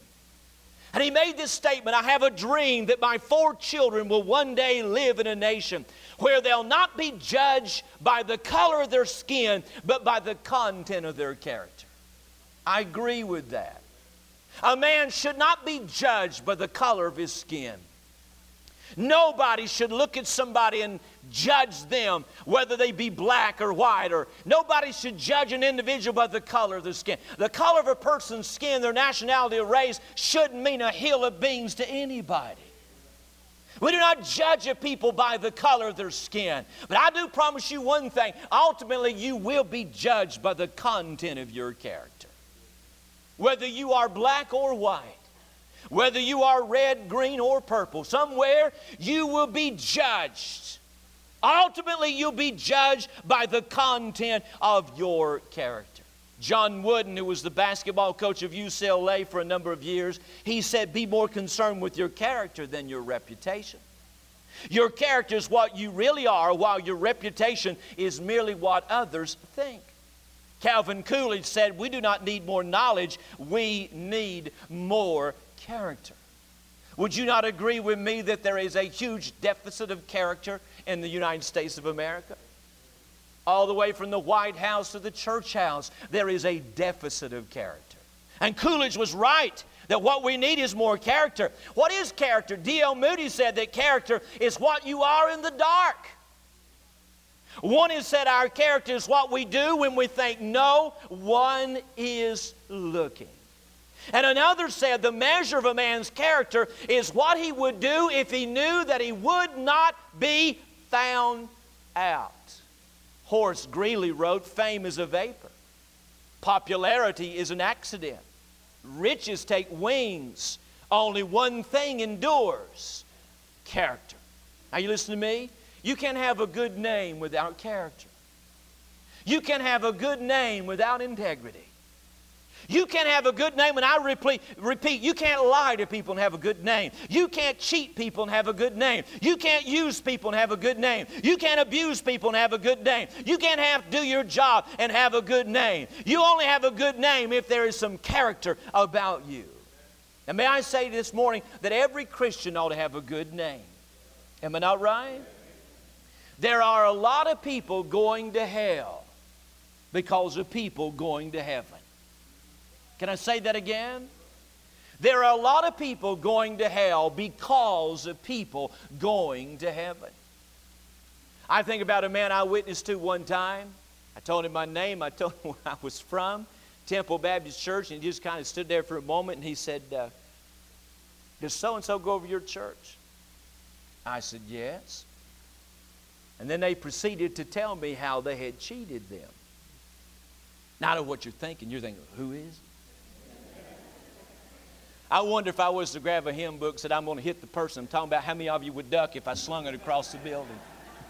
And he made this statement I have a dream that my four children will one day live in a nation where they'll not be judged by the color of their skin, but by the content of their character. I agree with that. A man should not be judged by the color of his skin. Nobody should look at somebody and judge them, whether they be black or white, or nobody should judge an individual by the color of their skin. The color of a person's skin, their nationality or race, shouldn't mean a hill of beans to anybody. We do not judge a people by the color of their skin. But I do promise you one thing ultimately, you will be judged by the content of your character. Whether you are black or white, whether you are red, green, or purple, somewhere you will be judged. Ultimately, you'll be judged by the content of your character. John Wooden, who was the basketball coach of UCLA for a number of years, he said, Be more concerned with your character than your reputation. Your character is what you really are, while your reputation is merely what others think. Calvin Coolidge said, We do not need more knowledge, we need more character. Would you not agree with me that there is a huge deficit of character in the United States of America? All the way from the White House to the church house, there is a deficit of character. And Coolidge was right that what we need is more character. What is character? D.L. Moody said that character is what you are in the dark. One is said our character is what we do when we think no one is looking. And another said the measure of a man's character is what he would do if he knew that he would not be found out. Horace Greeley wrote, Fame is a vapor, popularity is an accident, riches take wings, only one thing endures character. Now, you listen to me? You can't have a good name without character. You can have a good name without integrity. You can't have a good name, and I repeat, repeat, you can't lie to people and have a good name. You can't cheat people and have a good name. You can't use people and have a good name. You can't abuse people and have a good name. You can't have do your job and have a good name. You only have a good name if there is some character about you. And may I say this morning that every Christian ought to have a good name. Am I not right? There are a lot of people going to hell because of people going to heaven. Can I say that again? There are a lot of people going to hell because of people going to heaven. I think about a man I witnessed to one time. I told him my name, I told him where I was from, Temple Baptist Church, and he just kind of stood there for a moment and he said, uh, Does so and so go over your church? I said, Yes. And then they proceeded to tell me how they had cheated them. Now I know what you're thinking. You're thinking, Who is? I wonder if I was to grab a hymn book, said I'm going to hit the person I'm talking about, how many of you would duck if I slung it across the building?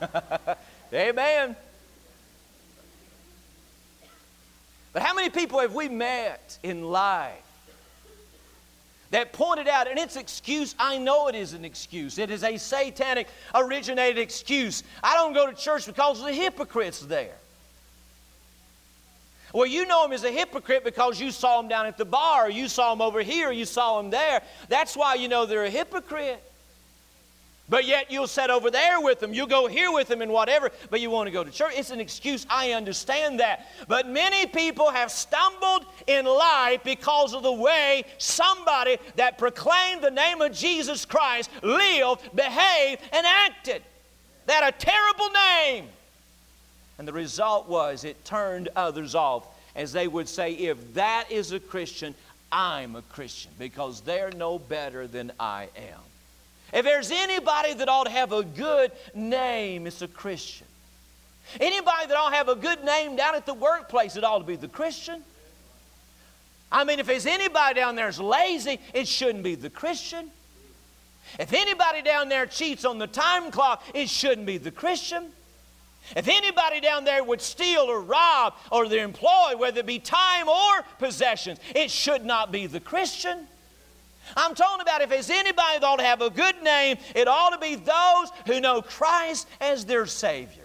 Amen. But how many people have we met in life that pointed out, and it's excuse, I know it is an excuse. It is a satanic originated excuse. I don't go to church because of the hypocrites there. Well, you know him as a hypocrite because you saw him down at the bar, you saw him over here, you saw him there. That's why you know they're a hypocrite. But yet you'll sit over there with them, you'll go here with them and whatever, but you want to go to church. It's an excuse. I understand that. But many people have stumbled in life because of the way somebody that proclaimed the name of Jesus Christ lived, behaved, and acted. Had a terrible name. And the result was it turned others off as they would say, if that is a Christian, I'm a Christian because they're no better than I am. If there's anybody that ought to have a good name, it's a Christian. Anybody that ought to have a good name down at the workplace, it ought to be the Christian. I mean, if there's anybody down there that's lazy, it shouldn't be the Christian. If anybody down there cheats on the time clock, it shouldn't be the Christian. If anybody down there would steal or rob or their employee, whether it be time or possessions, it should not be the Christian. I'm talking about if there's anybody that ought to have a good name, it ought to be those who know Christ as their Savior.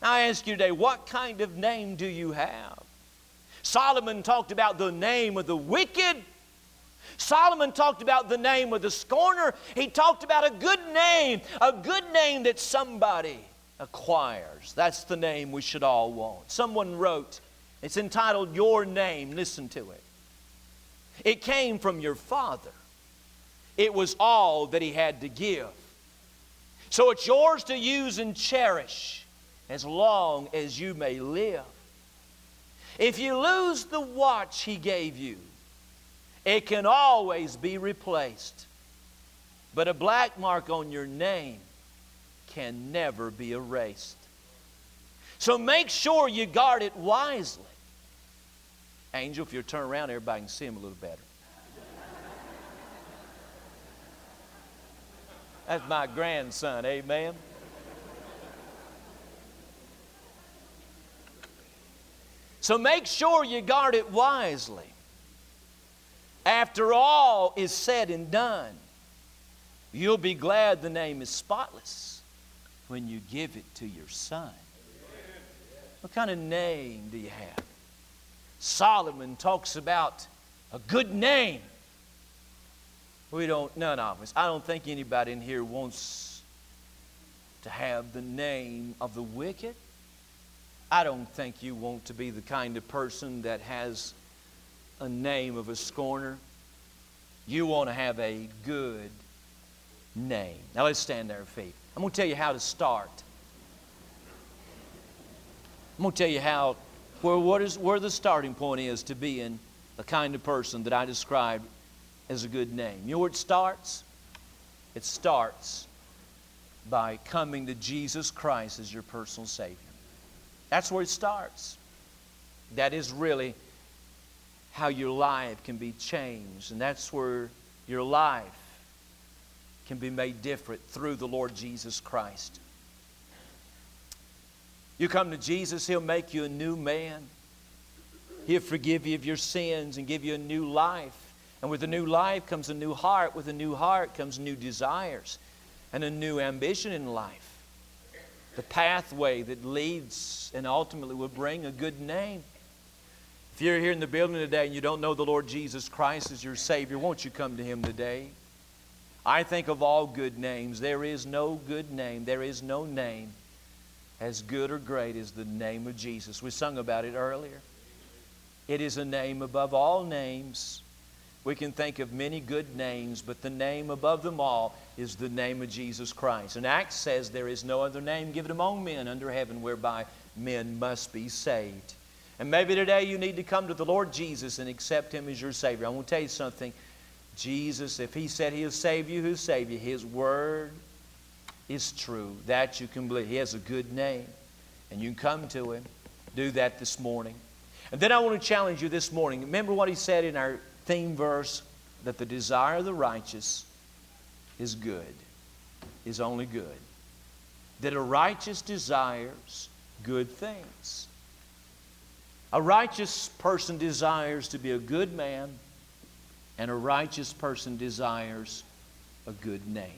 Now, I ask you today, what kind of name do you have? Solomon talked about the name of the wicked. Solomon talked about the name of the scorner. He talked about a good name, a good name that somebody acquires. That's the name we should all want. Someone wrote, it's entitled Your Name. Listen to it. It came from your father, it was all that he had to give. So it's yours to use and cherish as long as you may live. If you lose the watch he gave you, it can always be replaced. But a black mark on your name can never be erased. So make sure you guard it wisely. Angel, if you turn around, everybody can see him a little better. That's my grandson, amen. So make sure you guard it wisely. After all is said and done, you'll be glad the name is spotless when you give it to your son. What kind of name do you have? Solomon talks about a good name. We don't, none of us, I don't think anybody in here wants to have the name of the wicked. I don't think you want to be the kind of person that has a name of a scorner. You want to have a good name. Now let's stand there, feet. I'm going to tell you how to start. I'm going to tell you how, where, what is, where the starting point is to being the kind of person that I described as a good name. You know where it starts? It starts by coming to Jesus Christ as your personal Savior. That's where it starts. That is really how your life can be changed. And that's where your life can be made different through the Lord Jesus Christ. You come to Jesus, He'll make you a new man. He'll forgive you of your sins and give you a new life. And with a new life comes a new heart. With a new heart comes new desires and a new ambition in life the pathway that leads and ultimately will bring a good name. If you're here in the building today and you don't know the Lord Jesus Christ as your Savior, won't you come to Him today? I think of all good names, there is no good name, there is no name as good or great as the name of Jesus. We sung about it earlier. It is a name above all names. We can think of many good names, but the name above them all is the name of Jesus Christ. And Acts says there is no other name given among men under heaven whereby men must be saved. And maybe today you need to come to the Lord Jesus and accept Him as your Savior. I want to tell you something. Jesus, if He said He'll save you, He'll save you. His Word is true. That you can believe. He has a good name. And you can come to Him. Do that this morning. And then I want to challenge you this morning. Remember what He said in our theme verse that the desire of the righteous is good, is only good. That a righteous desires good things. A righteous person desires to be a good man, and a righteous person desires a good name.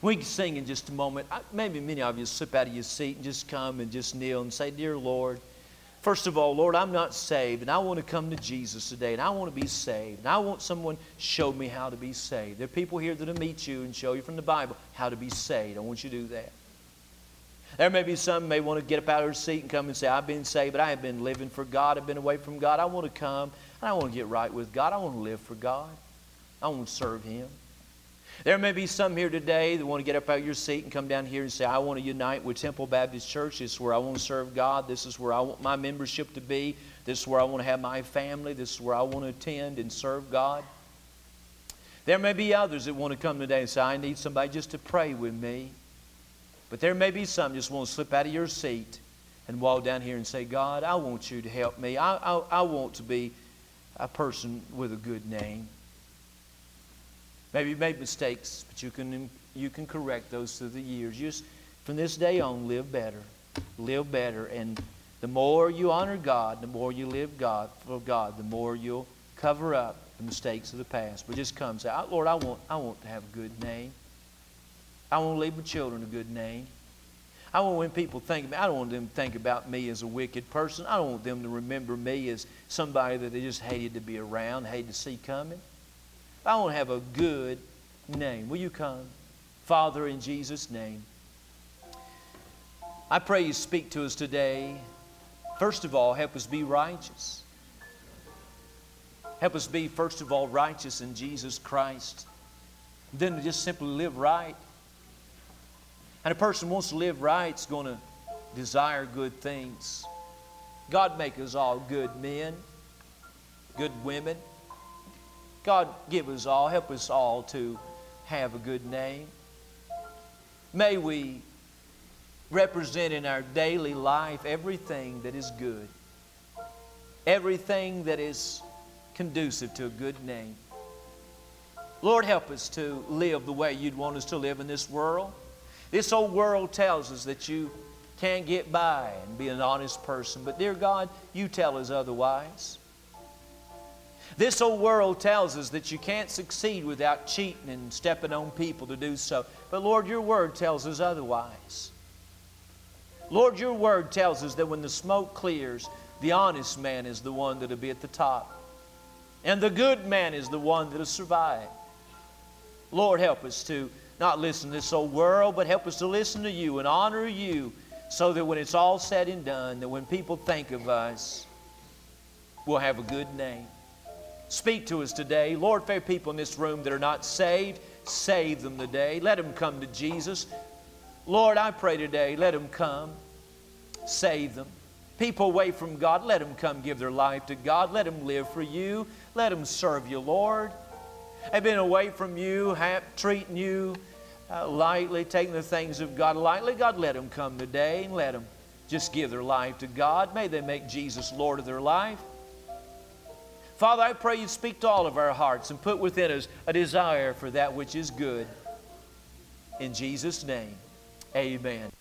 We can sing in just a moment. Maybe many of you slip out of your seat and just come and just kneel and say, Dear Lord, First of all, Lord, I'm not saved, and I want to come to Jesus today, and I want to be saved, and I want someone show me how to be saved. There are people here that'll meet you and show you from the Bible how to be saved. I want you to do that. There may be some may want to get up out of their seat and come and say, I've been saved, but I have been living for God. I've been away from God. I want to come, and I want to get right with God. I want to live for God. I want to serve Him. There may be some here today that want to get up out of your seat and come down here and say, I want to unite with Temple Baptist Church. This is where I want to serve God. This is where I want my membership to be. This is where I want to have my family. This is where I want to attend and serve God. There may be others that want to come today and say, I need somebody just to pray with me. But there may be some just want to slip out of your seat and walk down here and say, God, I want you to help me. I, I, I want to be a person with a good name. Maybe you made mistakes, but you can, you can correct those through the years. Just from this day on, live better. Live better. And the more you honor God, the more you live God for God, the more you'll cover up the mistakes of the past. But just come say, Lord, I want, I want to have a good name. I want to leave my children a good name. I want when people think me, I don't want them to think about me as a wicked person. I don't want them to remember me as somebody that they just hated to be around, hated to see coming. I want to have a good name. Will you come? Father, in Jesus' name, I pray you speak to us today. First of all, help us be righteous. Help us be, first of all, righteous in Jesus Christ. Then just simply live right. And a person who wants to live right is going to desire good things. God make us all good men, good women. God, give us all, help us all to have a good name. May we represent in our daily life everything that is good, everything that is conducive to a good name. Lord, help us to live the way you'd want us to live in this world. This old world tells us that you can't get by and be an honest person, but dear God, you tell us otherwise. This old world tells us that you can't succeed without cheating and stepping on people to do so. But Lord, your word tells us otherwise. Lord, your word tells us that when the smoke clears, the honest man is the one that'll be at the top. And the good man is the one that'll survive. Lord, help us to not listen to this old world, but help us to listen to you and honor you so that when it's all said and done, that when people think of us, we'll have a good name. Speak to us today. Lord, fair people in this room that are not saved, save them today. Let them come to Jesus. Lord, I pray today, let them come. Save them. People away from God, let them come give their life to God. Let them live for you. Let them serve you, Lord. They've been away from you, treating you uh, lightly, taking the things of God lightly. God, let them come today and let them just give their life to God. May they make Jesus Lord of their life. Father, I pray you speak to all of our hearts and put within us a desire for that which is good. In Jesus' name, amen.